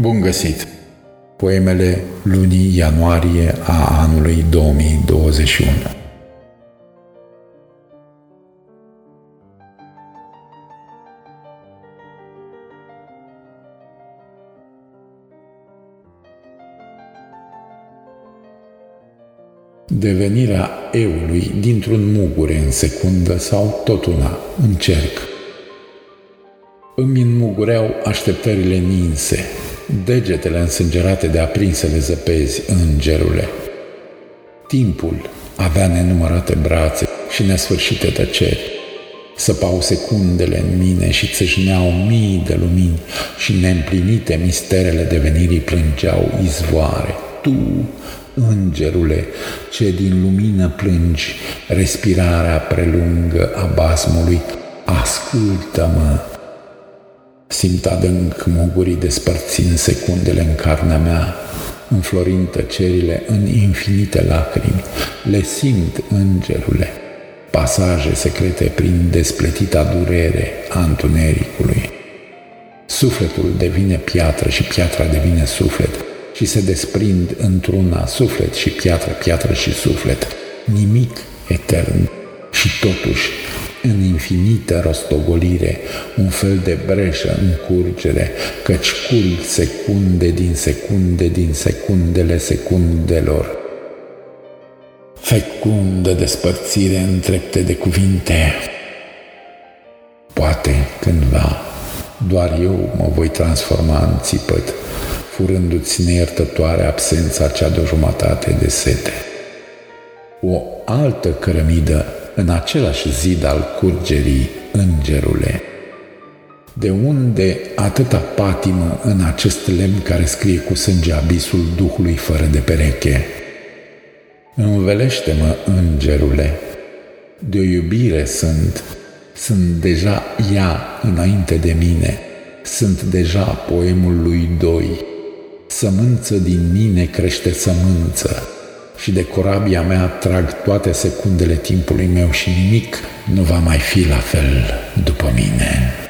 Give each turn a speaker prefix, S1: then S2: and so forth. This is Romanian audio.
S1: Bun găsit! Poemele lunii ianuarie a anului 2021 Devenirea eului dintr-un mugure în secundă sau tot una, încerc. Îmi înmugureau așteptările ninse, degetele însângerate de aprinsele zăpezi, îngerule. Timpul avea nenumărate brațe și nesfârșite tăceri. Săpau secundele în mine și țâșneau mii de lumini și neîmplinite misterele devenirii plângeau izvoare. Tu, îngerule, ce din lumină plângi respirarea prelungă a basmului, ascultă-mă! Simt adânc mugurii despărțind secundele în carnea mea, înflorind tăcerile în infinite lacrimi. Le simt, îngerule, pasaje secrete prin despletita durere a întunericului. Sufletul devine piatră și piatra devine suflet și se desprind într-una suflet și piatră, piatră și suflet. Nimic etern și totuși în infinită rostogolire, un fel de breșă în curgere, căci curg secunde din secunde din secundele secundelor. Fecundă despărțire în trepte de cuvinte. Poate cândva doar eu mă voi transforma în țipăt, furându-ți neiertătoare absența cea de o jumătate de sete. O altă cărămidă în același zid al curgerii, îngerule. De unde atâta patimă în acest lemn care scrie cu sânge abisul Duhului fără de pereche? Învelește-mă, îngerule, de o iubire sunt, sunt deja ea înainte de mine, sunt deja poemul lui Doi. Sămânță din mine crește sămânță, și de corabia mea trag toate secundele timpului meu și nimic nu va mai fi la fel după mine.